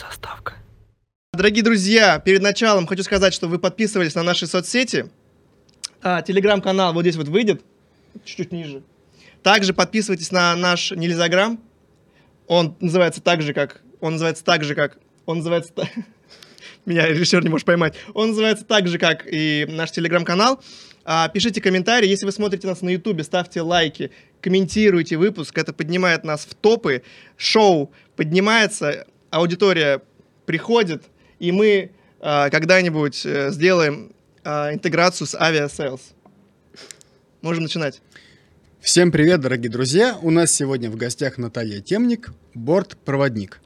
Заставка. Дорогие друзья, перед началом хочу сказать, что вы подписывались на наши соцсети. А, телеграм-канал вот здесь вот выйдет, чуть-чуть ниже. Также подписывайтесь на наш Нельзяграм. Он называется так же, как... Он называется так же, как... Он называется... Меня режиссер не может поймать. Он называется так же, как и наш телеграм-канал. А, пишите комментарии. Если вы смотрите нас на ютубе, ставьте лайки, комментируйте выпуск. Это поднимает нас в топы. Шоу поднимается, аудитория приходит, и мы а, когда-нибудь э, сделаем а, интеграцию с Aviasales. Можем начинать. Всем привет, дорогие друзья! У нас сегодня в гостях Наталья Темник, бортпроводник.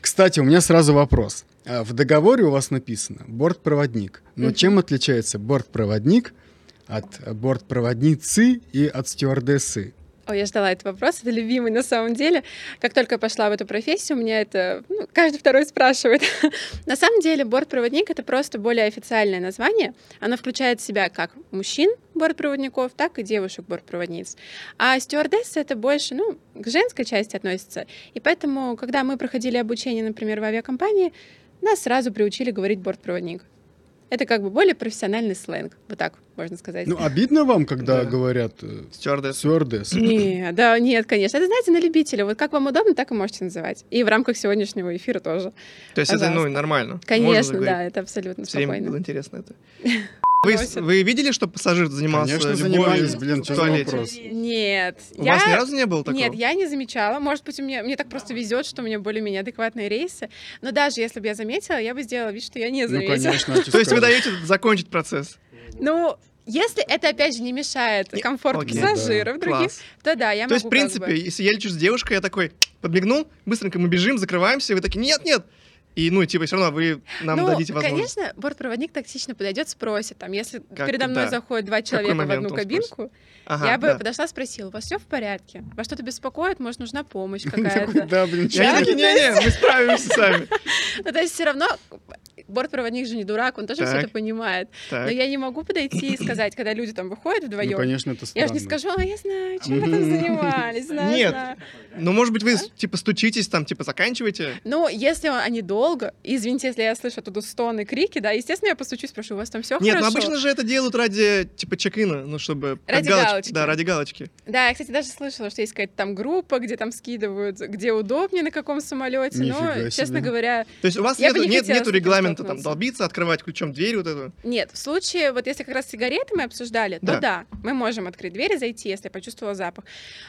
Кстати, у меня сразу вопрос. А, В договоре у вас написано бортпроводник. Но чем отличается бортпроводник от бортпроводницы и от стюардессы? Ой, я ждала этот вопрос, это любимый на самом деле. Как только я пошла в эту профессию, у меня это ну, каждый второй спрашивает. на самом деле бортпроводник — это просто более официальное название. Оно включает в себя как мужчин бортпроводников, так и девушек-бортпроводниц. А стюардесса — это больше, ну, к женской части относится. И поэтому, когда мы проходили обучение, например, в авиакомпании, нас сразу приучили говорить бортпроводник. Это как бы более профессиональный сленг, вот так можно сказать. Ну, обидно вам, когда Да. говорят э, Стюардесс. стюардесс? Не, да, нет, конечно. Это, знаете, на любителя. Вот как вам удобно, так и можете называть. И в рамках сегодняшнего эфира тоже. То есть это, ну, Пожалуйста. нормально. Конечно, да, это абсолютно Все время было спокойно. интересно это. Вы, вы видели, что пассажир занимался Конечно, любовью занимались, блин, в что за туалете? вопрос? Нет. У я... вас ни разу не было такого? Нет, я не замечала. Может быть, меня мне так просто везет, что у меня более-менее адекватные рейсы. Но даже если бы я заметила, я бы сделала вид, что я не Ну, заметила. конечно. а чё То есть вы даете закончить процесс? Ну, если это, опять же, не мешает комфорту окей. пассажиров других, Класс. то да, я То есть, могу в как принципе, бы- если я лечу с девушкой, я такой подмигнул, быстренько мы бежим, закрываемся, и вы такие, нет, нет. И, ну, типа, все равно вы нам ну, дадите возможность. конечно, бортпроводник тактично подойдет, спросит. Там, если Как- передо мной да. заходят два человека в одну кабинку, Ага, я бы да. подошла, спросила, у вас все в порядке? Вас что-то беспокоит? Может, нужна помощь какая-то? Да, блин, И чё они Да, такие, ты? не-не, мы справимся сами. Ну, то есть все равно бортпроводник же не дурак, он тоже все Так. это понимает. Но Так. я не могу подойти и сказать, когда люди там выходят Ну, вдвоем. конечно, это я же не странно. скажу, а я знаю, чем вы там занимались, знаю, Нет. знаю». Ну, может быть, вы, типа, стучитесь там, типа, заканчиваете? Ну, если они долго, извините, если я слышу оттуда стоны, крики, да, естественно, я постучусь, спрошу, у вас там все Нет, хорошо? ну обычно же это делают ради, типа, чек-ина, ну, чтобы... Ради галоч- галочки. Да, ради галочки. Да, я, кстати, даже слышала, что есть какая-то там группа, где там скидывают, где удобнее, на каком самолете. Нифига Но, честно себе. говоря, То есть у вас нету, не нет, нету с регламента там долбиться, открывать ключом дверь вот эту? нет, в случае, вот если как раз сигареты мы обсуждали, Да. то да, мы можем открыть дверь и зайти, если я почувствовала запах.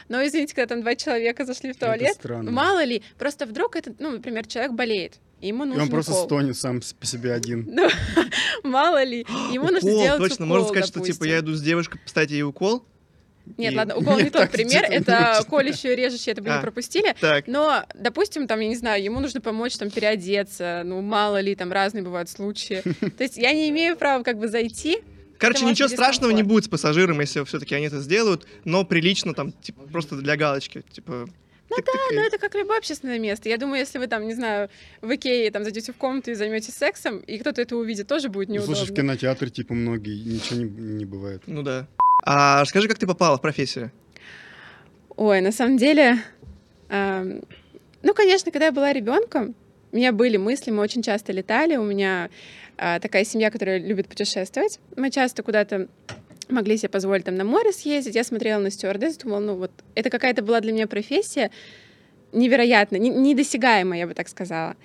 Но, извините, когда там два человека зашли в Это туалет, странно. мало ли, просто вдруг это, ну, например, человек болеет, и ему И нужен он просто укол. стонет сам по себе один. Ну, мало ли, ему нужно укол, сделать точно. укол, Можно сказать, что, типа, я иду с девушкой поставить ей укол. Нет, и- ладно, укол не тот пример, это колющее, режущее, это бы А. не пропустили. Так, Но, допустим, там, я не знаю, ему нужно помочь там переодеться, ну, мало ли, там разные бывают случаи. То есть я не имею права как бы зайти. короче, ничего страшного не будет с пассажиром, если все-таки они это сделают, но прилично там, типа, просто для галочки, типа... Ну и- Ну, это как любое общественное место. Я думаю, если вы там, не знаю, в Икее там зайдете в комнату и займетесь сексом, и кто-то это увидит, тоже будет неудобно. Слушай, в кинотеатре, типа, многие, ничего не, не бывает. Ну да. А расскажи, как ты попала в профессию? Ой, на самом деле, ам, ну, конечно, когда я была ребенком, у меня были мысли, мы очень часто летали, у меня а, такая семья, которая любит путешествовать. Мы часто куда-то могли себе позволить там на море съездить. Я смотрела на стюардесс, думала, ну вот это какая-то была для меня профессия невероятно, не- недосягаемая, я бы так сказала.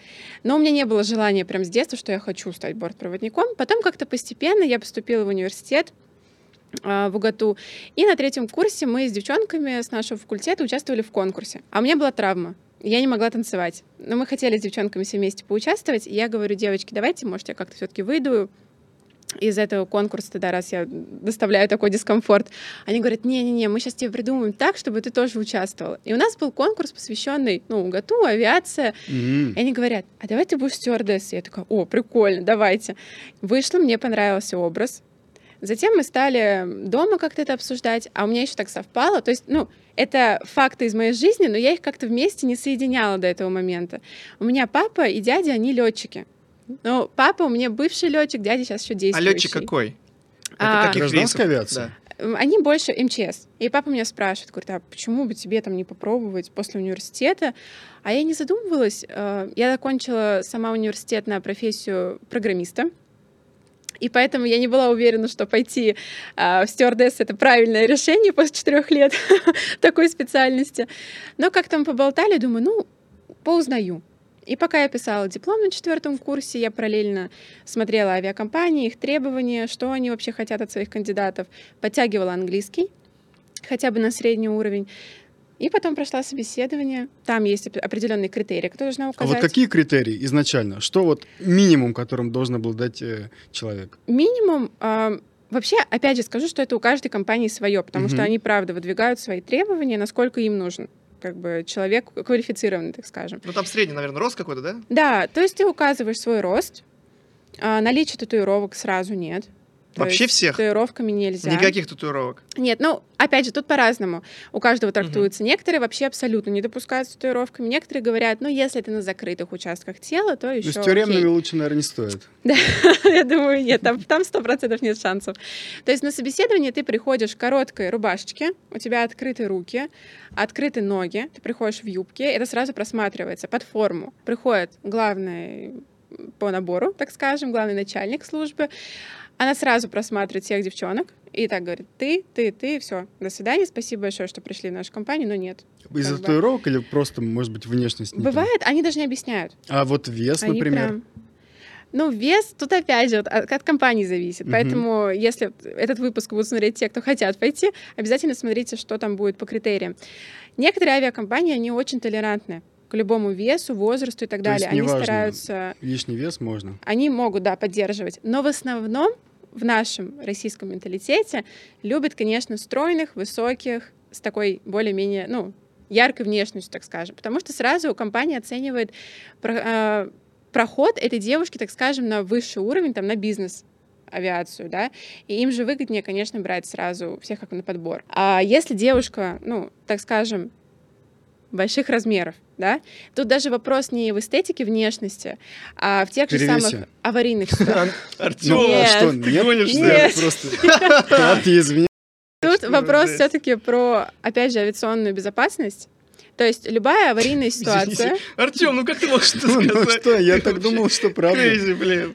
Но у меня не было желания прям с детства, что я хочу стать бортпроводником. Потом как-то постепенно я поступила в университет, в УГАТУ. И на третьем курсе мы с девчонками с нашего факультета участвовали в конкурсе. А у меня была травма. Я не могла танцевать. Но мы хотели с девчонками все вместе поучаствовать. И я говорю, девочки, давайте, может, я как-то все-таки выйду из этого конкурса, тогда раз я доставляю такой дискомфорт. Они говорят, не-не-не, мы сейчас тебе придумаем так, чтобы ты тоже участвовала. И у нас был конкурс, посвященный, ну, УГАТУ, авиация. Мгм. И они говорят, а давай ты будешь стюардессой. Я такая, о, прикольно, давайте. Вышла, мне понравился образ. Затем мы стали дома как-то это обсуждать, а у меня еще так совпало. То есть, ну, это факты из моей жизни, но я их как-то вместе не соединяла до этого момента. У меня папа и дядя, они летчики. Ну, папа у меня бывший летчик, дядя сейчас еще А действующий. летчик какой? А, каких Гражданская авиация? Да. Они больше МЧС. И папа меня спрашивает, говорит, а почему бы тебе там не попробовать после университета? А я не задумывалась. Э, Я закончила сама университет на профессию программиста. И поэтому я не была уверена, что пойти а, в стюардесс — это правильное решение после четырех лет такой специальности. Но как-то мы поболтали, думаю, ну, поузнаю. И пока я писала диплом на четвертом курсе, я параллельно смотрела авиакомпании, их требования, что они вообще хотят от своих кандидатов, подтягивала английский, хотя бы на средний уровень. И потом прошла собеседование. Там есть оп- определенные критерии, которые должна А указать. вот какие критерии изначально? Что вот минимум, которым должен обладать э, человек? Минимум, а, вообще, опять же скажу, что это у каждой компании свое, потому что Мгм. они, правда, выдвигают свои требования, насколько им нужен как бы человек квалифицированный, так скажем. Ну, там средний, наверное, рост какой-то, да? Да, то есть ты указываешь свой рост, а, наличие татуировок сразу нет. То Вообще есть всех? Татуировками нельзя. Никаких татуировок. Нет, ну, опять же, тут по-разному. У каждого трактуется. Некоторые вообще абсолютно не допускают с татуировками. Некоторые говорят, ну, если это на закрытых участках тела, то То еще есть тюремными лучше, наверное, не стоит. Я думаю, нет, там там сто процентов нет шансов. То есть на собеседование ты приходишь в короткой рубашечке, у тебя открыты руки, открыты ноги, ты приходишь в юбке, это сразу просматривается под форму. Приходит главный по набору, так скажем, главный начальник службы, она сразу просматривает всех девчонок и так говорит, ты, ты, ты, все, до свидания, спасибо большое, что пришли в нашу компанию, но нет. Из-за Как бы. татуировок или просто, может быть, внешность? не? Бывает, они даже не объясняют. А вот вес, Они например. прям- Ну, вес тут опять же от, от компании зависит. Мгм. Поэтому, если этот выпуск будут смотреть те, кто хотят пойти, обязательно смотрите, что там будет по критериям. Некоторые авиакомпании, они очень толерантны к любому весу, возрасту и так То есть далее. Они неважно. стараются, Лишний вес можно. они могут, да, поддерживать. Но в основном в нашем российском менталитете любят, конечно, стройных, высоких, с такой более-менее, ну, яркой внешностью, так скажем. Потому что сразу компания оценивает э, проход этой девушки, так скажем, на высший уровень, там, на бизнес авиацию, да, и им же выгоднее, конечно, брать сразу всех как на подбор. А если девушка, ну, так скажем, больших размеров, да, тут даже вопрос не в эстетике внешности, а в тех же Перевесе. самых аварийных ситуациях. Артем, Ну, Нет, что, ты Нет. просто... А извини. Тут вопрос все-таки про, опять же, авиационную безопасность. То есть любая аварийная ситуация. Артем, ну как ты можешь это Ну ну сказать? что, я так думал, что правда.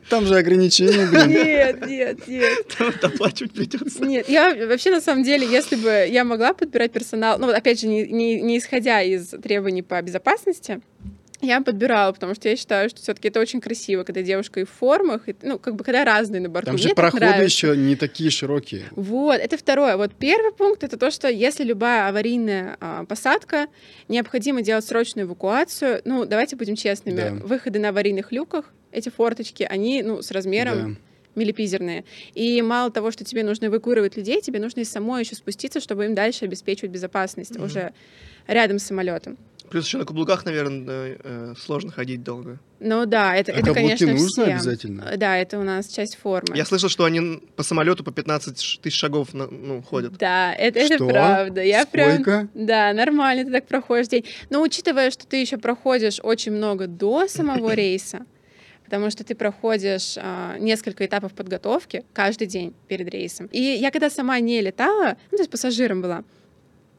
Там же ограничения, блин. Нет, нет, нет. Там доплачивать придется. Нет, я вообще на самом деле, если бы я могла подбирать персонал, ну вот опять же, не, не, не исходя из требований по безопасности, я подбирала, потому что я считаю, что все-таки это очень красиво, когда девушка и в формах, и, ну, как бы когда разные на борту. Там Мне же так проходы еще не такие широкие. Вот, это второе. Вот первый пункт это то, что если любая аварийная а, посадка, необходимо делать срочную эвакуацию. Ну, давайте будем честными. Да. Выходы на аварийных люках, эти форточки, они, ну, с размером Да. миллипизерные. И мало того, что тебе нужно эвакуировать людей, тебе нужно и самой еще спуститься, чтобы им дальше обеспечивать безопасность Мгм. уже рядом с самолетом. Плюс еще на каблуках, наверное, э, сложно ходить долго. Ну да, это, А это каблуки конечно, нужно всем. обязательно? Да, это у нас часть формы. Я слышал, что они по самолету по 15 ш- тысяч шагов на- ну, ходят. Да, это, это Что? правда. Я прям Сколько? Да, нормально, ты так проходишь день. Но учитывая, что ты еще проходишь очень много до самого рейса, потому что ты проходишь а, несколько этапов подготовки каждый день перед рейсом. И я когда сама не летала, ну, то есть пассажиром была,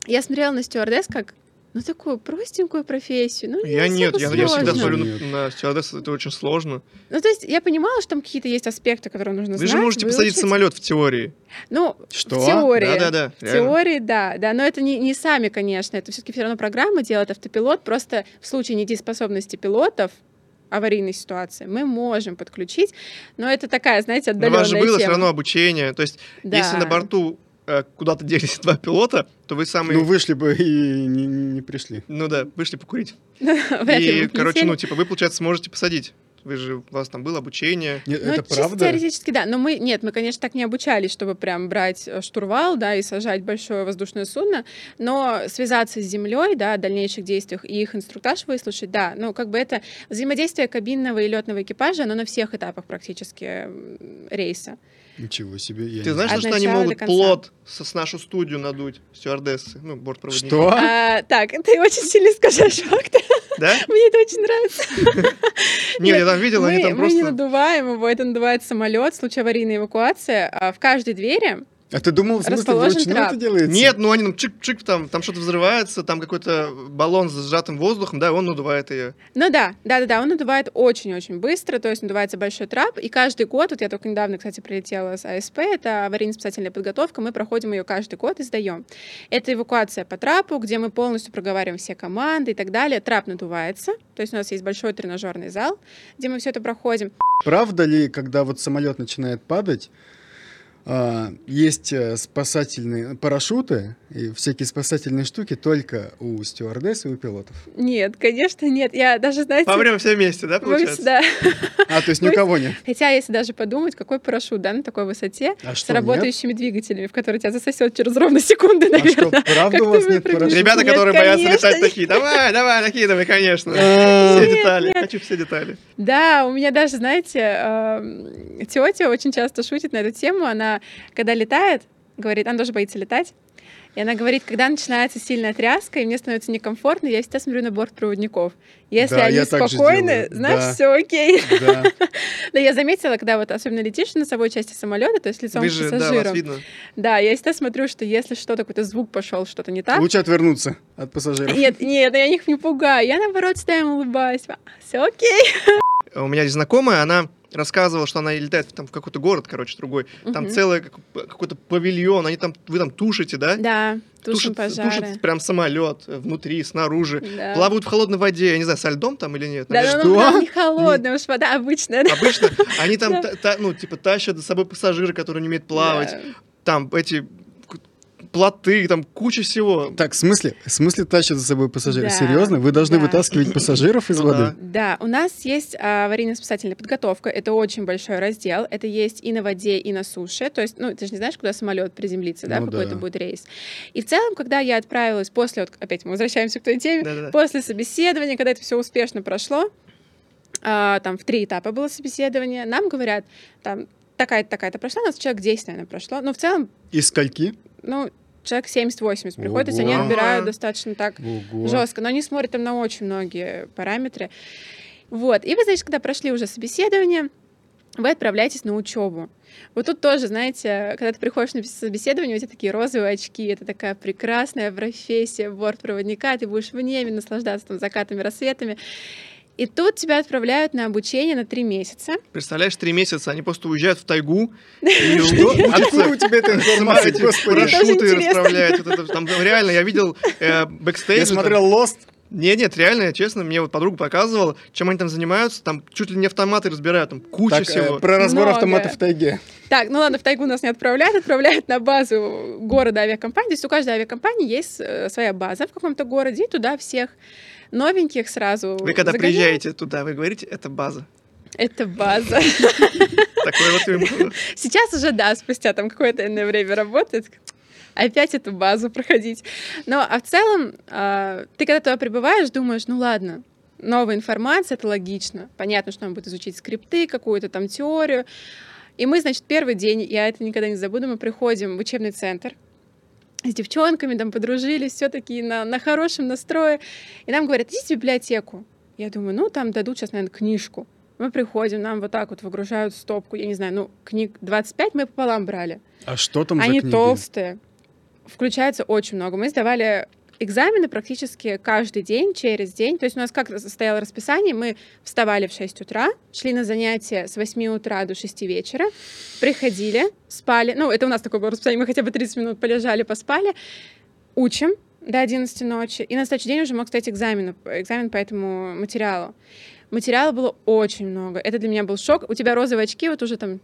я смотрела на стюардесс как ну, такую простенькую профессию. Ну, не Я нет, особо я, я всегда смотрю на, Нет. на стюардесс, это очень сложно. Ну, то есть я понимала, что там какие-то есть аспекты, которые нужно Вы знать. же можете посадить выучить. самолет в теории. Ну, Что? в теории. Да-да-да, В реально. теории, да, да, но это не, не сами, конечно, это все-таки все равно программа делает автопилот, просто в случае недееспособности пилотов аварийной ситуации мы можем подключить, но это такая, знаете, Но у отдаленная вас же было тема. все равно обучение. То есть, Да. если на борту куда-то делись два пилота, то вы самые... Ну, вышли бы и не, не- пришли. Ну да, вышли покурить. И, короче, ну, типа, вы, получается, сможете посадить. Вы же, у вас там было обучение. Нет, Ну, это чисто правда? теоретически, да. Но мы, нет, мы, конечно, так не обучались, чтобы прям брать э, штурвал, да, и сажать большое воздушное судно, но связаться с землей, да, о дальнейших действиях и их инструктаж выслушать, да, ну, как бы это взаимодействие кабинного и летного экипажа, оно на всех этапах практически рейса. Ничего себе. я Ты знаешь, От что они могут плод со, с нашу студию надуть, стюардессы, ну, бортпроводники. Что? А, так, ты очень сильно скажешь факты. Да? Мне это очень нравится. Нет, я там видел, мы, они там мы не просто... надуваем его, это надувает самолет в случае аварийной эвакуации. А в каждой двери А ты думал, в смысле, вручную трап. это делается? Нет, ну они там чик-чик, там, там что-то взрывается, там какой-то баллон с сжатым воздухом, да, и он надувает ее. Ну да, да, да, да, он надувает очень-очень быстро, то есть надувается большой трап, и каждый год, вот я только недавно, кстати, прилетела с АСП, это аварийно-спасательная подготовка, мы проходим ее каждый год и сдаем. Это эвакуация по трапу, где мы полностью проговариваем все команды и так далее. Трап надувается, то есть у нас есть большой тренажерный зал, где мы все это проходим. Правда ли, когда вот самолет начинает падать, есть э, спасательные парашюты и всякие спасательные штуки только у стюардесс и у пилотов? Нет, конечно, нет. Я даже, знаете... Помрем все вместе, да, получается? всегда- А, то есть ни у кого нет? Хотя, если даже подумать, какой парашют, да, на такой высоте, А с нет? работающими двигателями, в которые тебя засосет через ровно секунды, А что, наверное. правда у вас нет парашюта? Ребята, Нет, которые боятся летать, такие, давай, давай, накидывай, конечно. А. Все детали, хочу все детали. Да, у меня даже, знаете, тетя очень часто шутит на эту тему. Она, когда летает, говорит, она тоже боится летать. И она говорит, когда начинается сильная тряска, и мне становится некомфортно, я всегда смотрю на борт проводников. Если Да, они я спокойны, делаю, да. значит, все окей. Да. Да, я заметила, когда вот особенно летишь в носовой части самолета, то есть лицом Вы к же, да, вас пассажирам. видно. Да, я всегда смотрю, что если что-то, какой-то звук пошел, что-то не так. Лучше отвернуться от пассажиров. Нет, нет, я их не пугаю. Я наоборот всегда им улыбаюсь. Все окей. У меня есть знакомая, она рассказывала, что она летает там, в какой-то город, короче, другой. Там Мгм. целый как- какой-то павильон, они там, вы там тушите, да? Да, тушим Тушат- пожары. тушат прям самолет э, внутри, снаружи. Да. Плавают в холодной воде, я не знаю, со льдом там или нет. Да, ну, ну, Что? там не холодная уж вода обычная. да. Обычно они там, Да. та- та- ну, типа, тащат за собой пассажиры, которые не умеют плавать. Да. Там эти плоты, там куча всего. Так, в смысле? В смысле тащат за собой пассажиров? Да, Серьезно? Вы должны да. вытаскивать пассажиров из Ну воды? Да, у нас есть а, аварийно-спасательная подготовка. Это очень большой раздел. Это есть и на воде, и на суше. То есть, ну, ты же не знаешь, куда самолет приземлится, да, Ну какой-то да. будет рейс. И в целом, когда я отправилась после, вот опять мы возвращаемся к той теме, после собеседования, когда это все успешно прошло, а, там в три этапа было собеседование, нам говорят, там такая-то, такая-то прошла, у нас человек 10, наверное, прошло. Но в целом, Из скольки? ну, человек 70-80 приходит, то есть они отбирают достаточно так Ого. жестко, но они смотрят там на очень многие параметры. Вот. И вы, значит, когда прошли уже собеседование, вы отправляетесь на учебу. Вот тут тоже, знаете, когда ты приходишь на собеседование, у тебя такие розовые очки, это такая прекрасная профессия бортпроводника, ты будешь в небе наслаждаться там закатами, рассветами. И тут тебя отправляют на обучение на три месяца. Представляешь, три месяца они просто уезжают в тайгу Откуда у тебя эта информация, господи? Парашюты расправляют. Там реально, я видел э, бэкстейдж. Я смотрел Lost. Нет, нет, реально, честно, мне вот подруга показывала, чем они там занимаются, там чуть ли не автоматы разбирают, там куча Так, э, всего. про разбор Много. автоматов в тайге. Так, ну ладно, в тайгу нас не отправляют, отправляют на базу города авиакомпании. То есть у каждой авиакомпании есть э, своя база в каком-то городе, и туда всех новеньких сразу Вы когда загоняют. приезжаете туда, вы говорите, это база. Это база. Такой вот им- Сейчас уже, да, спустя там какое-то иное время работает. Опять эту базу проходить. Но, а в целом, а, ты когда туда прибываешь, думаешь, ну ладно, новая информация, это логично. Понятно, что нам будет изучить скрипты, какую-то там теорию. И мы, значит, первый день, я это никогда не забуду, мы приходим в учебный центр, с девчонками там подружились, все такие на, на хорошем настрое. И нам говорят, идите в библиотеку. Я думаю, ну, там дадут сейчас, наверное, книжку. Мы приходим, нам вот так вот выгружают стопку, я не знаю, ну, книг 25 мы пополам брали. А что там за Они книги? толстые. Включается очень много. Мы сдавали экзамены практически каждый день, через день. То есть у нас как состояло расписание, мы вставали в 6 утра, шли на занятия с 8 утра до 6 вечера, приходили, спали. Ну, это у нас такое было расписание, мы хотя бы 30 минут полежали, поспали, учим до 11 ночи. И на следующий день уже мог стать экзамен, экзамен по этому материалу. Материала было очень много. Это для меня был шок. У тебя розовые очки, вот уже там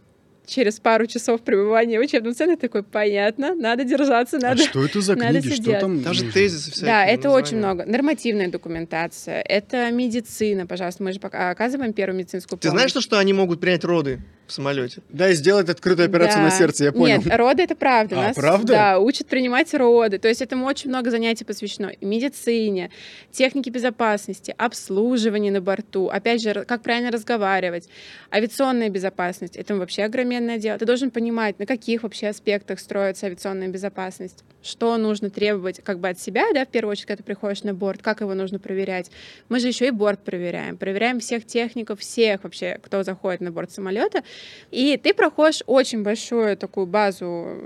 через пару часов пребывания в учебном центре такой, понятно, надо держаться, А надо... что это за книги? Что сидеть. там? Там же нужно? тезисы всякие. Да, это названия. очень много. Нормативная документация, это медицина, пожалуйста, мы же пока оказываем первую медицинскую Ты помощь. знаешь, что, что они могут принять роды в самолете? Да, и сделать открытую операцию на Да. сердце, я понял. Нет, роды это правда. А, Нас, правда? Да, учат принимать роды. То есть этому очень много занятий посвящено и медицине, технике безопасности, обслуживанию на борту, опять же, как правильно разговаривать, авиационная безопасность. Это вообще огроменное дело. Ты должен понимать, на каких вообще аспектах строится авиационная безопасность. Что нужно требовать как бы от себя, да, в первую очередь, когда ты приходишь на борт, как его нужно проверять. Мы же еще и борт проверяем, проверяем всех техников, всех вообще, кто заходит на борт самолета, и ты проходишь очень большую такую базу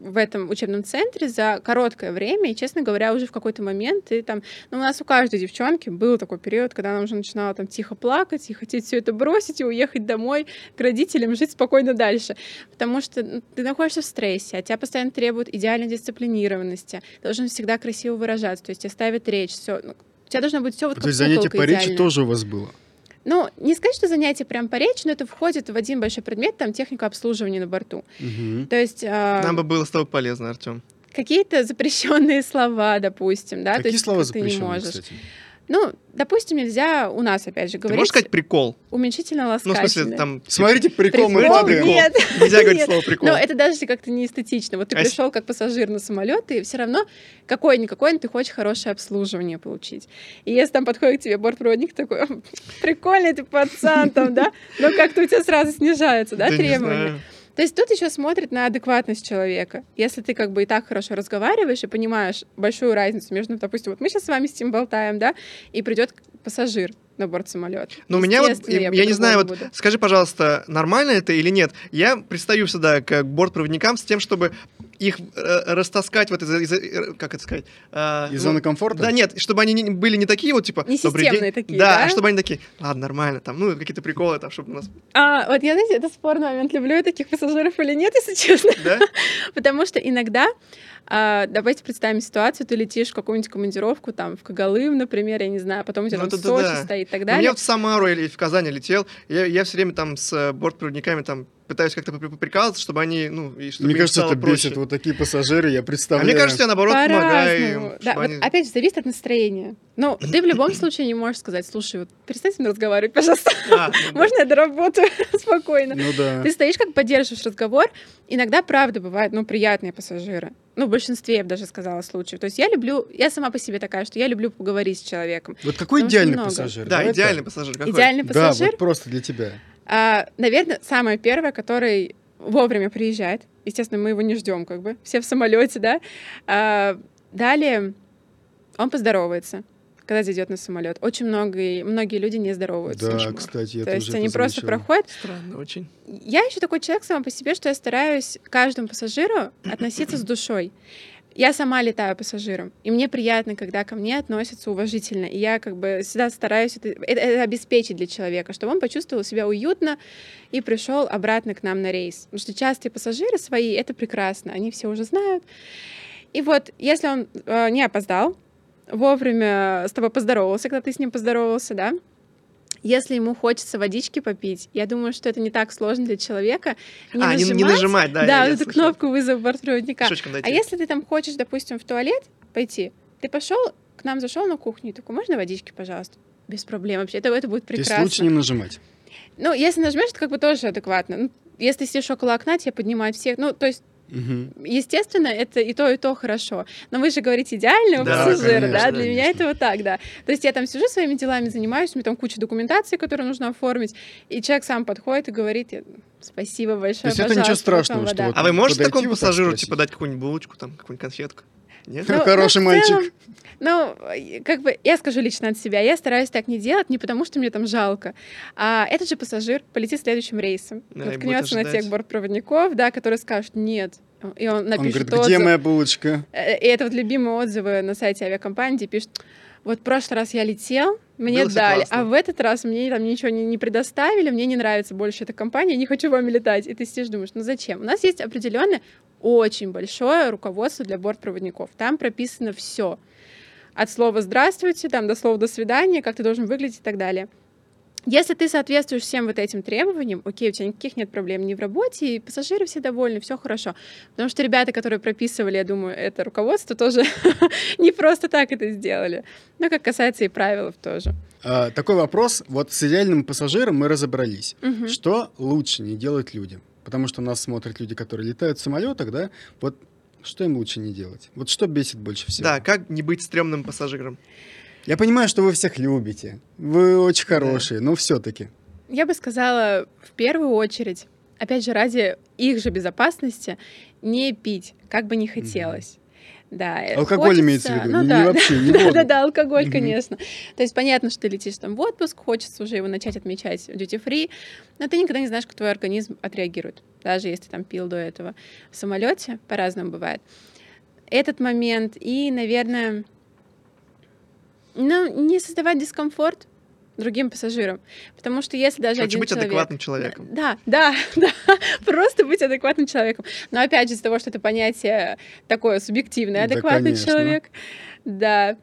в этом учебном центре за короткое время, и, честно говоря, уже в какой-то момент ты там, ну, у нас у каждой девчонки был такой период, когда она уже начинала там тихо плакать и хотеть все это бросить и уехать домой к родителям, жить спокойно дальше, потому что ну, ты находишься в стрессе, а тебя постоянно требуют идеальной дисциплинированности, должен всегда красиво выражаться, то есть ставят речь, все, ну, у тебя должно быть все вот То как есть занятие по речи идеально. тоже у вас было? Ну, не сказать, что занятие прям по речи, но это входит в один большой предмет, там техника обслуживания на борту. Мгм. То есть а, Нам бы было с тобой полезно, Артем. какие-то запрещенные слова, допустим, да, то Какие есть слова как ты не запрещены, можешь. кстати? Ну, допустим, нельзя у нас, опять же, Ты говорить можешь сказать прикол? уменьшительно Ну, в ласкательно. смысле, там... Смотрите, прикол, мы Прикол? падаем. Нет. Нельзя говорить Нет. слово прикол. Но это даже как-то не эстетично. Вот ты А пришел как пассажир на самолет, и все равно какое-никакое, но ты хочешь хорошее обслуживание получить. И если там подходит к тебе бортпроводник такой, «М, прикольный ты пацан там, да, но как-то у тебя сразу снижаются, да, требования. То есть тут еще смотрят на адекватность человека. Если ты как бы и так хорошо разговариваешь и понимаешь большую разницу между, допустим, вот мы сейчас с вами с ним болтаем, да, и придет пассажир на борт самолета. Ну, у меня вот, я, я не знаю, вот буду. скажи, пожалуйста, нормально это или нет? Я пристаю всегда к бортпроводникам с тем, чтобы их э, растаскать вот из, из- э, как это сказать? э, Из ну, зоны комфорта? Да нет, чтобы они не- были не такие вот, типа, Не «Добрый системные день». такие, да? да? а чтобы они такие, ладно, нормально, там, ну, какие-то приколы, там, чтобы у нас, А, вот я, знаете, это спорный момент, люблю я таких пассажиров или нет, если честно. да? Потому что иногда, а, давайте представим ситуацию, ты летишь в какую-нибудь командировку, там, в Когалым, например, я не знаю, потом у тебя Ну, там это Сочи да. стоит и так Ну, далее. Я вот в Самару или в Казань летел, я, я все время там с э, бортпроводниками там пытаюсь как-то поприкалываться, чтобы они, ну, и чтобы Мне кажется, это проще. бесит. Вот такие пассажиры, я А представляю. мне кажется, я наоборот помогаю им, По-разному. Да, вот они- опять же, зависит от настроения. Ну, ты в любом случае не можешь сказать, слушай, вот перестань со мной разговаривать, пожалуйста. А, ну да. Можно я доработаю спокойно? Ну да. Ты стоишь, как поддерживаешь разговор. Иногда, правда, бывают, ну, приятные пассажиры. Ну, в большинстве, я бы даже сказала, случаев. То есть я люблю, я сама по себе такая, что я люблю поговорить с человеком. Вот какой идеальный много. пассажир? Да, Давай идеальный так. пассажир какой? Идеальный Да, пассажир, вот просто для тебя. а, наверное, самое первое, который вовремя приезжает. Естественно, мы его не ждем, как бы. Все в самолете, да. А, далее он поздоровается, когда зайдет на самолет. Очень много, многие люди не здороваются. Да, кошмар. кстати, я То есть они это просто проходят. Странно очень. Я еще такой человек сама по себе, что я стараюсь к каждому пассажиру относиться с душой. Я сама летаю пассажиром, и мне приятно, когда ко мне относятся уважительно. И я как бы всегда стараюсь это, это- это обеспечить для человека, чтобы он почувствовал себя уютно и пришел обратно к нам на рейс. Потому что частые пассажиры свои, это прекрасно, они все уже знают. И вот, если он э, не опоздал, вовремя с тобой поздоровался, когда ты с ним поздоровался, да, если ему хочется водички попить, я думаю, что это не так сложно для человека. Не а, не, нажимать, не нажимать, да. да, я- вот эту слышал. кнопку вызова бортпроводника. А если ты там хочешь, допустим, в туалет пойти, ты пошел к нам зашел на кухню и такой, можно водички, пожалуйста? Без проблем вообще. Это, это будет То есть прекрасно. лучше не нажимать. Ну, если нажмешь, это как бы тоже адекватно. Ну, если сидишь около окна, тебя поднимают всех. Ну, то есть, Мгм. естественно, это и то, и то хорошо. Но вы же говорите идеального Да, пассажира, конечно, да? Для меня конечно. это вот так, да. То есть я там сижу своими делами, занимаюсь, у меня там куча документации, которую нужно оформить, и человек сам подходит и говорит, спасибо То большое, есть это ничего страшного, что вода». вот А вы можете такому пассажиру, типа, дать какую-нибудь булочку, там, какую-нибудь конфетку? Нет? Ну, Хороший ну, мальчик. целом, Ну, как бы я скажу лично от себя, я стараюсь так не делать, не потому что мне там жалко, а этот же пассажир полетит следующим рейсом, Да, наткнется на тех бортпроводников, да, которые скажут нет, и он Он напишет говорит, где отзыв. моя булочка? Э, И это вот любимые отзывы на сайте авиакомпании, где пишут, вот в прошлый раз я летел, мне Было дали, а в этот раз мне там ничего не, не предоставили, мне не нравится больше эта компания, не хочу вами летать. И ты сидишь, думаешь, ну зачем? У нас есть определенное очень большое руководство для бортпроводников. Там прописано все. От слова «здравствуйте», там, до слова «до свидания», как ты должен выглядеть и так далее. Если ты соответствуешь всем вот этим требованиям, окей, у тебя никаких нет проблем ни в работе, и пассажиры все довольны, все хорошо. Потому что ребята, которые прописывали, я думаю, это руководство тоже не просто так это сделали. Но как касается и правил тоже. А, такой вопрос. Вот с идеальным пассажиром мы разобрались. Что лучше не делать людям? Потому что нас смотрят люди, которые летают в самолетах, да? Вот что им лучше не делать? Вот что бесит больше всего? Да, как не быть стрёмным пассажиром? Я понимаю, что вы всех любите. Вы очень хорошие, но все-таки. Я бы сказала, в первую очередь, опять же, ради их же безопасности, не пить, как бы не хотелось. Да, э, Алкоголь имеется в хочется- виду, ну не- да, не вообще, не да, воду. да, да, алкоголь, Мгм. конечно. То есть понятно, что ты летишь там в отпуск, хочется уже его начать отмечать duty free, но ты никогда не знаешь, как твой организм отреагирует, даже если там пил до этого в самолете, по-разному бывает. Этот момент и, наверное, ну, не создавать дискомфорт другим пассажирам, потому что если даже Короче, один быть человек... адекватным человеком. Да, да, да, просто быть адекватным человеком. Но опять же, из-за того, что это понятие такое субъективное, Да, адекватный конечно. человек, да,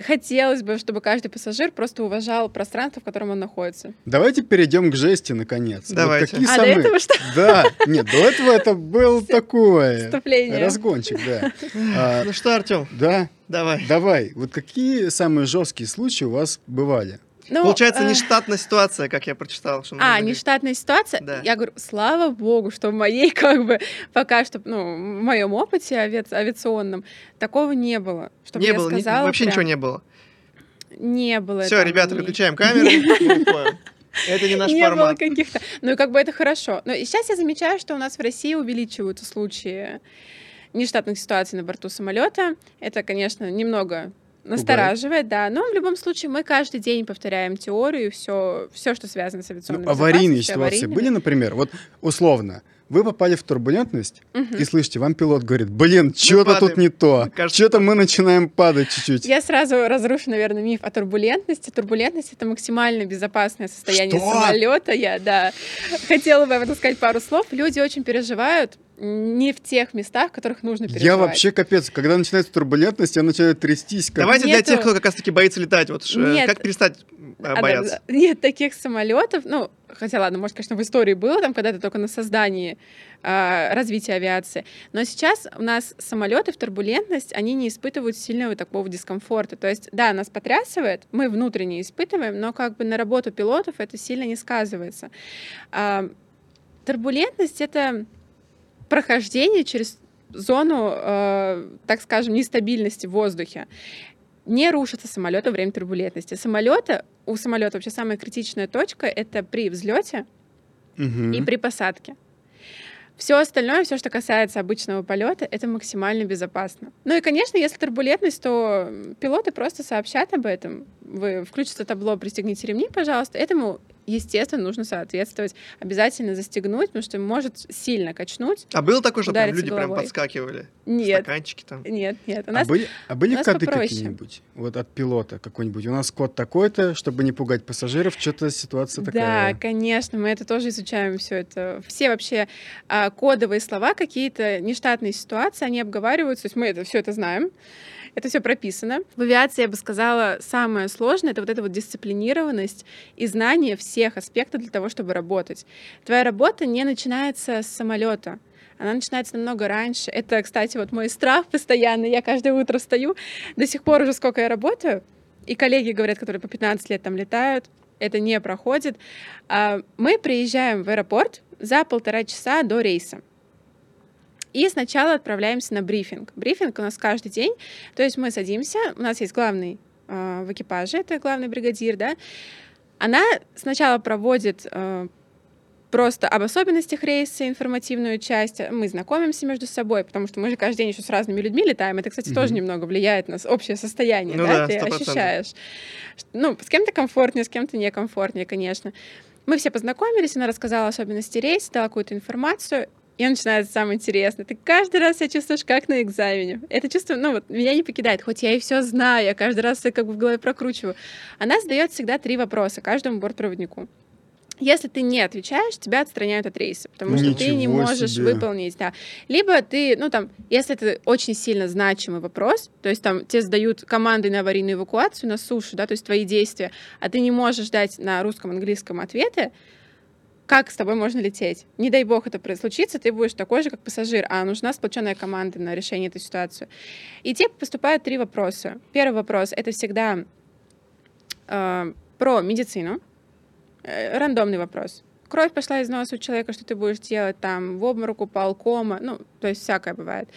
хотелось бы, чтобы каждый пассажир просто уважал пространство, в котором он находится. Давайте перейдем к жести, наконец. Вот Давайте. какие А самые- до этого что? Да, нет, до этого это был такое Вступление. разгончик, да. А, Ну что, Артем, Да, давай. давай. Вот какие самые жесткие случаи у вас бывали? Ну, Получается, э, нештатная ситуация, как я прочитал. что А, нештатная ситуация. Да. Я говорю, слава богу, что в моей, как бы, пока что, ну, в моем опыте ави- авиационном такого не было. Чтобы Не я было, сказала вообще прям, ничего не было. Не было. Все, ребята, ни- выключаем камеры. Это не наш не было формат. каких-то. Ну и как бы это хорошо. Но и сейчас я замечаю, что у нас в России увеличиваются случаи нештатных ситуаций на борту самолета. Это, конечно, немного настораживает, да. Но в любом случае мы каждый день повторяем теорию, все, все, что связано с авиационной Ну, аварийные ситуации аварийными. были, например? Вот условно, вы попали в турбулентность, Мгм. и слышите, вам пилот говорит, блин, что-то тут не то, что-то мы начинаем падать чуть-чуть. Я сразу разрушу, наверное, миф о турбулентности. Турбулентность это максимально безопасное состояние Что? самолета. Я, да, хотела бы об этом сказать пару слов. Люди очень переживают не в тех местах, в которых нужно переживать. Я вообще капец, когда начинается турбулентность, я начинаю трястись. Как... Давайте для Нету- тех, кто как раз-таки боится летать, вот э, Нет. как перестать э, А, да, бояться. да, Нет таких самолетов. Ну, хотя ладно, может, конечно, в истории было там когда-то только на создании а, развития авиации. Но сейчас у нас самолеты в турбулентность, они не испытывают сильного такого дискомфорта. То есть, да, нас потрясывает, мы внутренне испытываем, но как бы на работу пилотов это сильно не сказывается. А, турбулентность это прохождение через зону, э, так скажем, нестабильности в воздухе. Не рушатся самолеты во время турбулентности. Самолета, у самолета вообще самая критичная точка это при взлете Мгм. и при посадке. Все остальное, все, что касается обычного полета, это максимально безопасно. Ну и, конечно, если турбулентность, то пилоты просто сообщат об этом. Вы включите табло, пристегните ремни, пожалуйста. Этому, естественно, нужно соответствовать. Обязательно застегнуть, потому что может сильно качнуть. А было такое, что прям люди прям головой. подскакивали? Нет, Стаканчики там. нет, нет. У А нас были, а были у нас коды попроще. какие-нибудь? Вот от пилота какой-нибудь. У нас код такой-то, чтобы не пугать пассажиров, что-то ситуация Да, такая. конечно, мы это тоже изучаем все это. Все вообще а, кодовые слова, какие-то нештатные ситуации, они обговариваются. То есть мы это все это знаем. Это все прописано. В авиации, я бы сказала, самое сложное это вот эта вот дисциплинированность и знание всех аспектов для того, чтобы работать. Твоя работа не начинается с самолета. Она начинается намного раньше. Это, кстати, вот мой страх постоянный. Я каждое утро встаю. До сих пор уже сколько я работаю, и коллеги говорят, которые по 15 лет там летают, это не проходит. А, Мы приезжаем в аэропорт за полтора часа до рейса. И сначала отправляемся на брифинг. Брифинг у нас каждый день. То есть мы садимся, у нас есть главный э, в экипаже, это главный бригадир, да. Она сначала проводит э, просто об особенностях рейса, информативную часть. Мы знакомимся между собой, потому что мы же каждый день еще с разными людьми летаем. Это, кстати, тоже Мгм. немного влияет на общее состояние, Ну да, да, ты 100%. ощущаешь. Ну, с кем-то комфортнее, с кем-то некомфортнее, конечно. Мы все познакомились, она рассказала особенности рейса, дала какую-то информацию, и начинается самое интересное. Ты каждый раз себя чувствуешь как на экзамене. Это чувство, ну вот, меня не покидает, хоть я и все знаю, я каждый раз всё как бы в голове прокручиваю. Она задает всегда три вопроса каждому бортпроводнику. Если ты не отвечаешь, тебя отстраняют от рейса, потому что ты не Ничего можешь себе. выполнить, да. Либо ты, ну там, если это очень сильно значимый вопрос, то есть там тебе задают команды на аварийную эвакуацию на суше, да, то есть твои действия, а ты не можешь дать на русском, английском ответы, как с тобой можно лететь? Не дай бог это случится, ты будешь такой же, как пассажир, а нужна сплоченная команда на решение этой ситуации. И тебе поступают три вопроса. Первый вопрос — это всегда э, про медицину, Э, рандомный вопрос. Кровь пошла из носа у человека, что ты будешь делать там, в обморок упал, кома, ну, то есть всякое бывает.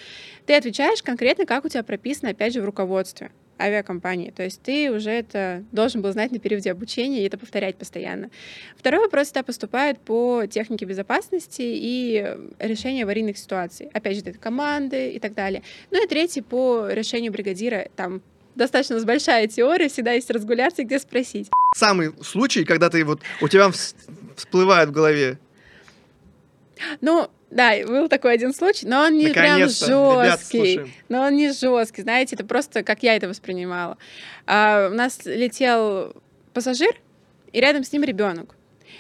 Ты отвечаешь конкретно, как у тебя прописано, опять же, в руководстве. Авиакомпании. То есть ты уже это должен был знать на периоде обучения и это повторять постоянно. Второй вопрос всегда поступает по технике безопасности и решению аварийных ситуаций. Опять же, это команды и так далее. Ну и третий по решению бригадира, там достаточно большая теория, всегда есть разгуляться, где спросить. Самый случай, когда ты вот у тебя вс- всплывает в голове. Ну, да, был такой один случай, но он не прям Наконец-то, ребят, жесткий. слушаем. Но он не жесткий, знаете, это просто как я это воспринимала. А, у нас летел пассажир, и рядом с ним ребенок.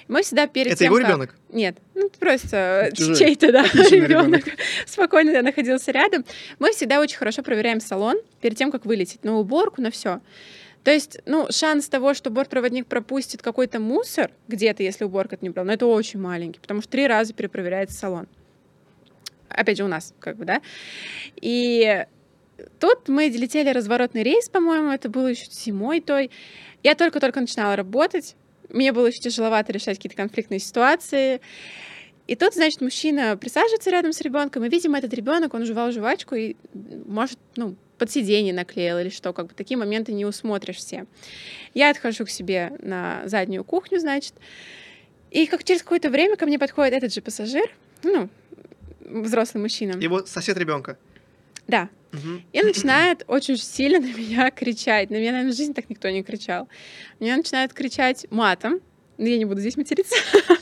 Мы всегда перед Это тем, его как- ребенок? Нет, ну просто Чужой. чей-то, да, ребенок спокойно да, находился рядом. Мы всегда очень хорошо проверяем салон перед тем, как вылететь, на уборку, на все. То есть, ну, шанс того, что бортпроводник пропустит какой-то мусор где-то, если уборка это не брал, но это очень маленький, потому что три раза перепроверяется салон. Опять же, у нас, как бы, да. И тут мы летели разворотный рейс, по-моему, это было еще зимой той. Я только-только начинала работать, мне было еще тяжеловато решать какие-то конфликтные ситуации. И тут, значит, мужчина присаживается рядом с ребенком, и, видимо, этот ребенок, он жевал жвачку и, может, ну, под сиденье наклеил или что, как бы такие моменты не усмотришь все. Я отхожу к себе на заднюю кухню, значит, и как через какое-то время ко мне подходит этот же пассажир, ну, взрослый мужчина. Его сосед ребенка. Да, и начинает очень сильно на меня кричать. На меня, наверное, в жизни так никто не кричал. Меня начинает кричать матом. Ну, я не буду здесь материться.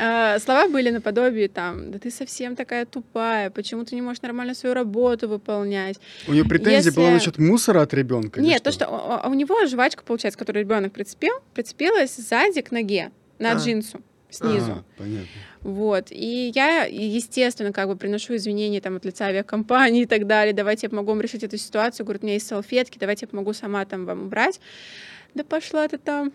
А, Слова были наподобие там, да ты совсем такая тупая, почему ты не можешь нормально свою работу выполнять? У нее претензия была Если- насчет мусора от ребенка. Нет, то, что у него жвачка, получается, которую ребенок прицепил, прицепилась сзади к ноге, на А. джинсу, снизу. понятно. Вот. И я, естественно, как бы приношу извинения там от лица авиакомпании и так далее. Давайте я помогу вам решить эту ситуацию. Говорю, у меня есть салфетки, давайте я помогу сама там вам убрать. Да пошла ты там.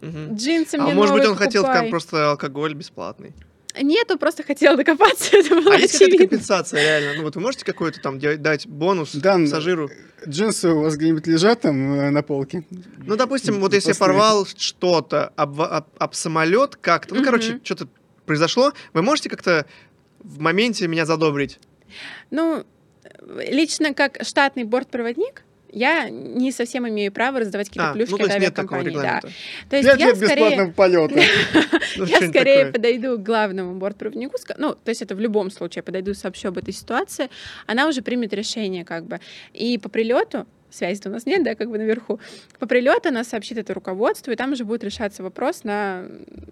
Мгм. Джинсы А мне может быть, он хотел покупай». там просто алкоголь бесплатный. Нет, он просто хотел докопаться. Это было А есть какая-то компенсация, реально? Ну вот вы можете какой-то там дать бонус Да, пассажиру? Джинсы у вас где-нибудь лежат там э, на полке? Ну, допустим, вот если я порвал что-то об, об- об самолет как-то, ну, короче, что-то произошло, вы можете как-то в моменте меня задобрить? Ну, лично как штатный бортпроводник, я не совсем имею право раздавать какие-то А, плюшки ну, то от есть нет такого авиакомпании. Да. То есть я скорее... полета. Ну, Я скорее подойду к главному бортпроводнику, ну, то есть это в любом случае, я подойду сообщу об этой ситуации, она уже примет решение, как бы. И по прилету, связи у нас нет, да, как бы наверху, по прилету она сообщит это руководству, и там уже будет решаться вопрос на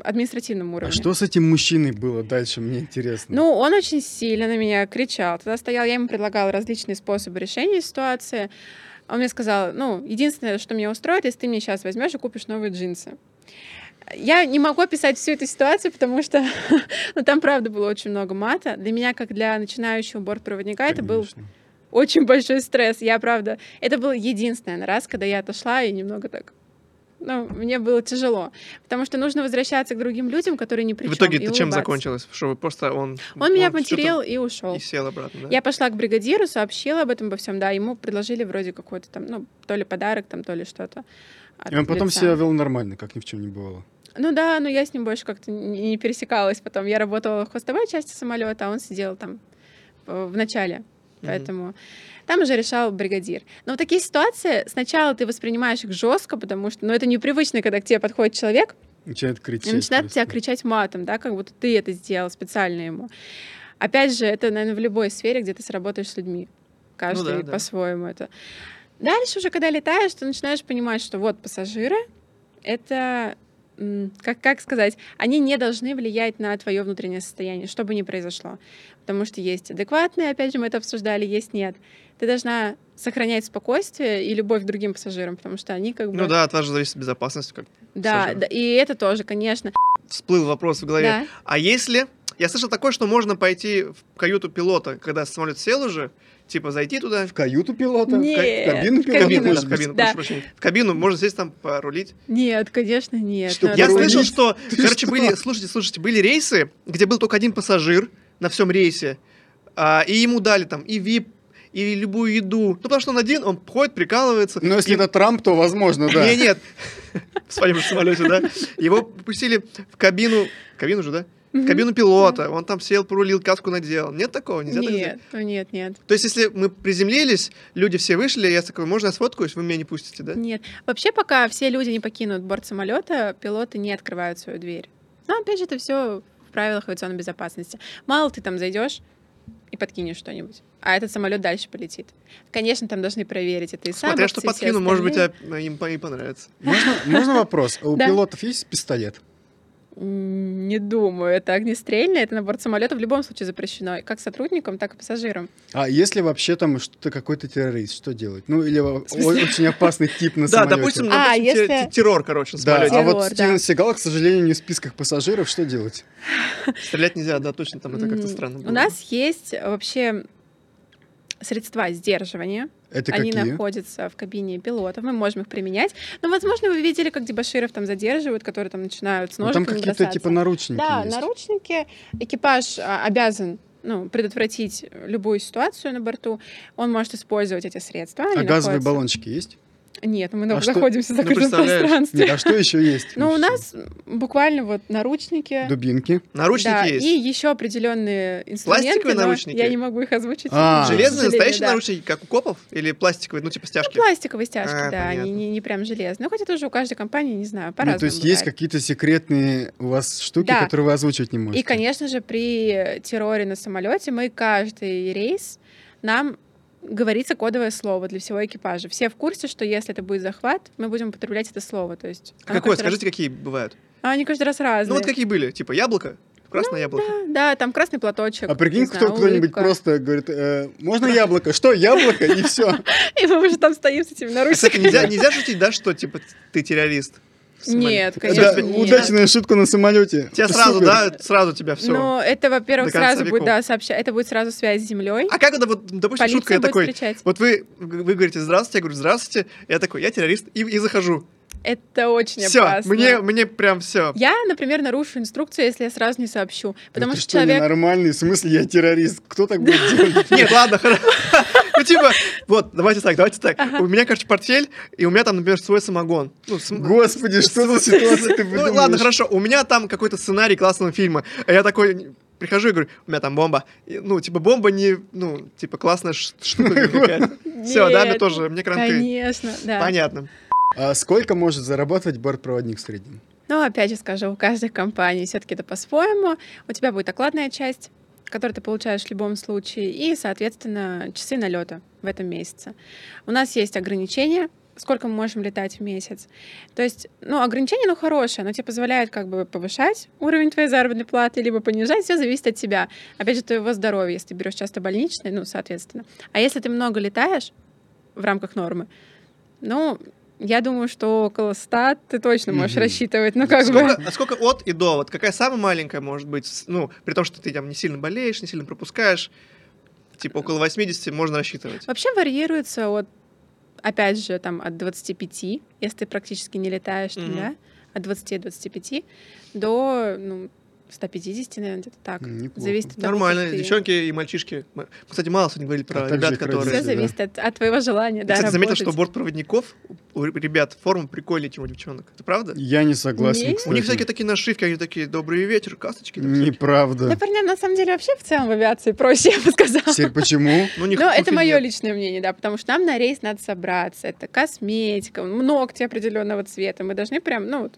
административном А уровне. что с этим мужчиной было дальше, мне интересно. Ну, он очень сильно на меня кричал. Тогда стоял, я ему предлагала различные способы решения ситуации. Он мне сказал, ну, единственное, что меня устроит, если ты мне сейчас возьмешь и купишь новые джинсы. Я не могу описать всю эту ситуацию, потому что ну, там, правда, было очень много мата. Для меня, как для начинающего бортпроводника, это был очень большой стресс. Я, правда, это был единственный раз, когда я отошла и немного так... Ну, мне было тяжело, потому что нужно возвращаться к другим людям, которые не при В итоге это чем закончилось? Что вы просто он... Он меня что-то материл и ушел. И сел обратно, да? Я пошла к бригадиру, сообщила об этом во всем, да, ему предложили вроде какой-то там, ну, то ли подарок, там, то ли что-то. от И он потом лица. себя вел нормально, как ни в чем не бывало. Ну да, но я с ним больше как-то не пересекалась потом. Я работала в хвостовой части самолета, а он сидел там э, в начале. Поэтому там уже решал бригадир. Но вот такие ситуации сначала ты воспринимаешь их жестко, потому что, ну, это непривычно, когда к тебе подходит человек Начинает и кричать. начинает тебя просто. кричать матом, да, как будто ты это сделал специально ему. Опять же, это, наверное, в любой сфере, где ты сработаешь с людьми. Каждый Ну да, да. по-своему это. Дальше уже, когда летаешь, ты начинаешь понимать, что вот пассажиры — это, как, как сказать, они не должны влиять на твое внутреннее состояние, что бы ни произошло. Потому что есть адекватные, опять же, мы это обсуждали, есть нет. Ты должна сохранять спокойствие и любовь к другим пассажирам, потому что они как бы... Ну да, от вас же зависит безопасность. Как да, пассажира. да, и это тоже, конечно. всплыл вопрос в голове. Да. А если... Я слышал такое, что можно пойти в каюту пилота, когда самолет сел уже, типа зайти туда, В каюту пилота? Нет, в кабину в в пилота? кабину, в кабину, Да. прошу прощения. В кабину, можно сесть там порулить. Нет, конечно, нет. Что, Ну, Я слышал, что, Ты короче, что? были, слушайте, слушайте, были рейсы, где был только один пассажир на всем рейсе, а, и ему дали там и VIP, и любую еду. Ну, потому что он один, он ходит, прикалывается. Но если И- это Трамп, то возможно, да. Не, нет. В своем же самолете, да. Его пустили в кабину. Кабину же, да? В кабину пилота, он там сел, порулил, каску надел. Нет такого? Нельзя так сделать? Нет, ну нет, нет. То есть, если мы приземлились, люди все вышли, я такой, можно я сфоткаюсь, вы меня не пустите, да? Нет. Вообще, пока все люди не покинут борт самолета, пилоты не открывают свою дверь. Но опять же, это все в правилах авиационной безопасности. Мало ты там зайдешь и подкинешь что-нибудь, а этот самолет дальше полетит. Конечно, там должны проверить это и сам. Смотря что подкину, может быть, а, им и понравится. Можно, можно вопрос? А У пилотов есть пистолет? Не думаю, это огнестрельное, это на борт самолета в любом случае запрещено, как сотрудникам, так и пассажирам. А если вообще там что-то какой-то террорист, что делать? Ну, или очень опасный тип на Да, самолете. допустим, А, допустим, если- те- те- террор, короче, на Да, самолете. а вот Террор, Стивен да. Сигал, к сожалению, не в списках пассажиров, что делать? Стрелять нельзя, да, точно, там это как-то странно У нас есть вообще средства сдерживания. Это Они какие? находятся в кабине пилотов, мы можем их применять. Но, возможно, вы видели, как дебаширов там задерживают, которые там начинают с Ну, там ножиками какие-то бросаться. типа наручники Да, есть. наручники. Экипаж а, обязан ну, предотвратить любую ситуацию на борту. Он может использовать эти средства. А газовые находятся- баллончики есть? Нет, мы А что- находимся в Ну, закрытом представляешь? пространстве. Нет, а что еще есть? Ну, у нас буквально вот наручники. Дубинки. Наручники да, есть. и еще определенные инструменты. Пластиковые но наручники? Я не могу их озвучить. А, Железные, настоящие да. наручники, как у копов? Или пластиковые, ну, типа стяжки? Ну, пластиковые стяжки, А, да, они не, не прям железные. Ну, хотя тоже у каждой компании, не знаю, по-разному Ну, то есть есть какие-то секретные у вас штуки, Да. которые вы озвучивать не можете? И, конечно же, при терроре на самолете мы каждый рейс нам говорится кодовое слово для всего экипажа. Все в курсе, что если это будет захват, мы будем употреблять это слово. То есть А Какое? каждый раз- Скажите, какие бывают? А, они каждый раз разные. Ну, вот какие были? Типа яблоко? Красное яблоко? Да, там красный платочек. А прикинь, кто, знаю, кто-нибудь просто говорит, «Э, можно яблоко? Что, яблоко? И все. И мы уже там стоим с этими Кстати, наручниками. нельзя, нельзя шутить, да, что, типа, ты террорист? Нет, конечно, Да, нет. удачная шутка на самолете. Тебя сразу, Супер. да, сразу тебя все. Ну, это, во-первых, сразу будет, да, сообща... это будет сразу связь с землей. А как это вот, допустим, шутка, Полиция я будет такой, встречать. вот вы, вы говорите здравствуйте, я говорю здравствуйте, я такой, я террорист, и, и захожу. Это очень Все, опасно. мне, мне прям все. Я, например, нарушу инструкцию, если я сразу не сообщу. Потому Это что что, человек... ненормальный? В смысле, я террорист? Кто так будет делать? Нет, ладно, хорошо. Ну, типа, вот, давайте так, давайте так. У меня, короче, портфель, и у меня там, например, свой самогон. Ну, см- Господи, что за ситуация ты Ну, ладно, хорошо, у меня там какой-то сценарий классного фильма, а я такой прихожу и говорю, у меня там бомба. И, ну, типа, бомба не, ну, типа, классная штука. Все, да, мне тоже, мне кранты. Конечно, да. Понятно. А сколько может зарабатывать бортпроводник в среднем? Но опять же скажу, у каждой компании все-таки это по-своему. У тебя будет окладная часть, которую ты получаешь в любом случае, и, соответственно, часы налета в этом месяце. У нас есть ограничения, сколько мы можем летать в месяц. То есть, ну, ограничение, ну, хорошее, оно тебе позволяет как бы повышать уровень твоей заработной платы, либо понижать, все зависит от тебя. Опять же, твоего здоровья, если ты берешь часто больничный, ну, соответственно. А если ты много летаешь в рамках нормы, ну, я думаю, что около 100 ты точно можешь Мгм. рассчитывать. Ну, как бы... Сколько, а сколько от и до? Вот какая самая маленькая может быть? Ну, при том, что ты там не сильно болеешь, не сильно пропускаешь. Типа около 80 можно рассчитывать. Вообще варьируется от, опять же, там, от 25, если ты практически не летаешь, Мгм. да, от 20-25 до, ну, 150, наверное, где-то так. Неплохо. Зависит от того, Нормально. ты- Девчонки и мальчишки. Мы, кстати, мало сегодня говорили про А ребят, которые... Все родители, да. зависит от, от твоего желания, Я, да, кстати, заметил, что бортпроводников у ребят форма прикольнее, чем у девчонок. Это правда? Я не согласен? У них всякие такие нашивки, они такие «Добрый вечер», касточки. там Неправда. Да, парням, на самом деле, вообще в целом в авиации проще, я бы сказала. Серь, почему? Ну, Но это мое нет. личное мнение, да, потому что нам на рейс надо собраться. Это косметика, ногти определенного цвета. Мы должны прям, ну,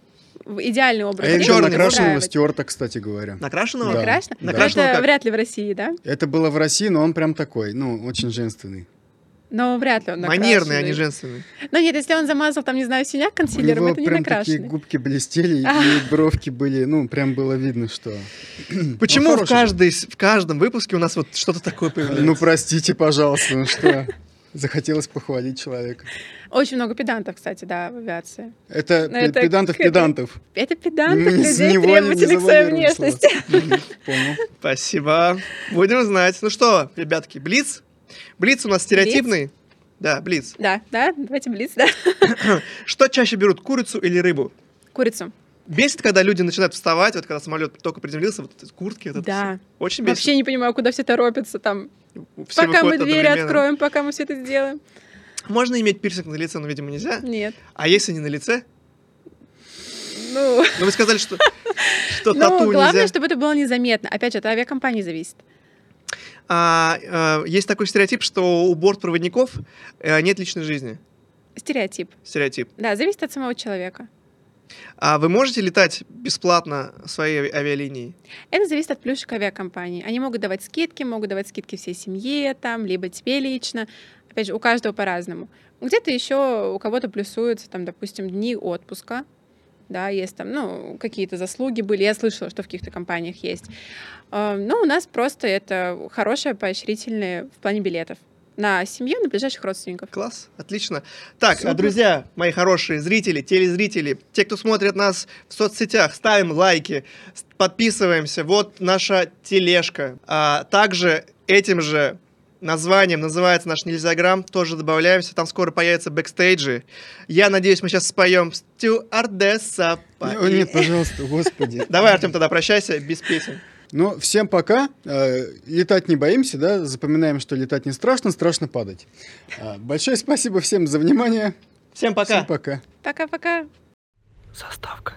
идеальный образ. А я видел накрашенного. Стюарта, кстати говоря. Накрашенного? Да. Накрашено? Да. Накрашенного Это как? вряд ли в России, да? Это было в России, но он прям такой, ну, очень женственный. Но вряд ли он Манерный, а не накрашенный. женственный. Ну нет, если он замазал, там, не знаю, синяк У консилером, него это не прям такие накрашенный. губки блестели, А. и бровки были, ну, прям было видно, что... Почему в, хороший каждой, в каждом выпуске у нас вот что-то такое появляется? Ну, простите, пожалуйста, ну что... Захотелось похвалить человека. Очень много педантов, кстати, да, в авиации. Это, Ну, это педантов-педантов. Это педантов, Не- людей, невольно не требовательных к своей внешности. Понял. Спасибо. Будем знать. Ну что, ребятки, Блиц? Блиц у нас стереотипный. Да, Блиц. Да, да, давайте блиц, да. Что чаще берут, курицу или рыбу? Курицу. Бесит, когда люди начинают вставать, вот когда самолет только приземлился, вот куртки, вот это Да. всё. Очень бесит. Вообще не понимаю, куда все торопятся там. Все Пока мы двери откроем, пока мы все это сделаем. Можно иметь пирсинг на лице, но, видимо, нельзя. Нет. А если не на лице? Ну, Ну, вы сказали, что... Что Ну, тату главное, нельзя. чтобы это было незаметно. Опять же, от авиакомпании зависит. А, а, есть такой стереотип, что у бортпроводников э, нет личной жизни. Стереотип. Стереотип. Да, зависит от самого человека. А вы можете летать бесплатно своей ави- авиалинией? Это зависит от плюшек авиакомпании. Они могут давать скидки, могут давать скидки всей семье, там, либо тебе лично. Опять же, у каждого по-разному. Где-то еще у кого-то плюсуются, там, допустим, дни отпуска, да, есть там, ну, какие-то заслуги были. Я слышала, что в каких-то компаниях есть. А, Но у нас просто это хорошее поощрительное в плане билетов на семью, на ближайших родственников. Класс, отлично. Так, а, Супер. друзья, мои хорошие зрители, телезрители, те, кто смотрит нас в соцсетях, ставим лайки, подписываемся. Вот наша тележка. А, также этим же названием называется наш нельзяграмм, тоже добавляемся, там скоро появятся бэкстейджи. Я надеюсь, мы сейчас споем «Стюардесса». О, нет, пожалуйста, господи. Давай, Артем, тогда прощайся, без песен. Ну, всем пока. Э, Летать не боимся, да? Запоминаем, что летать не страшно, страшно падать. А, Большое спасибо всем за внимание. Всем пока. Всем пока. Пока-пока. Заставка.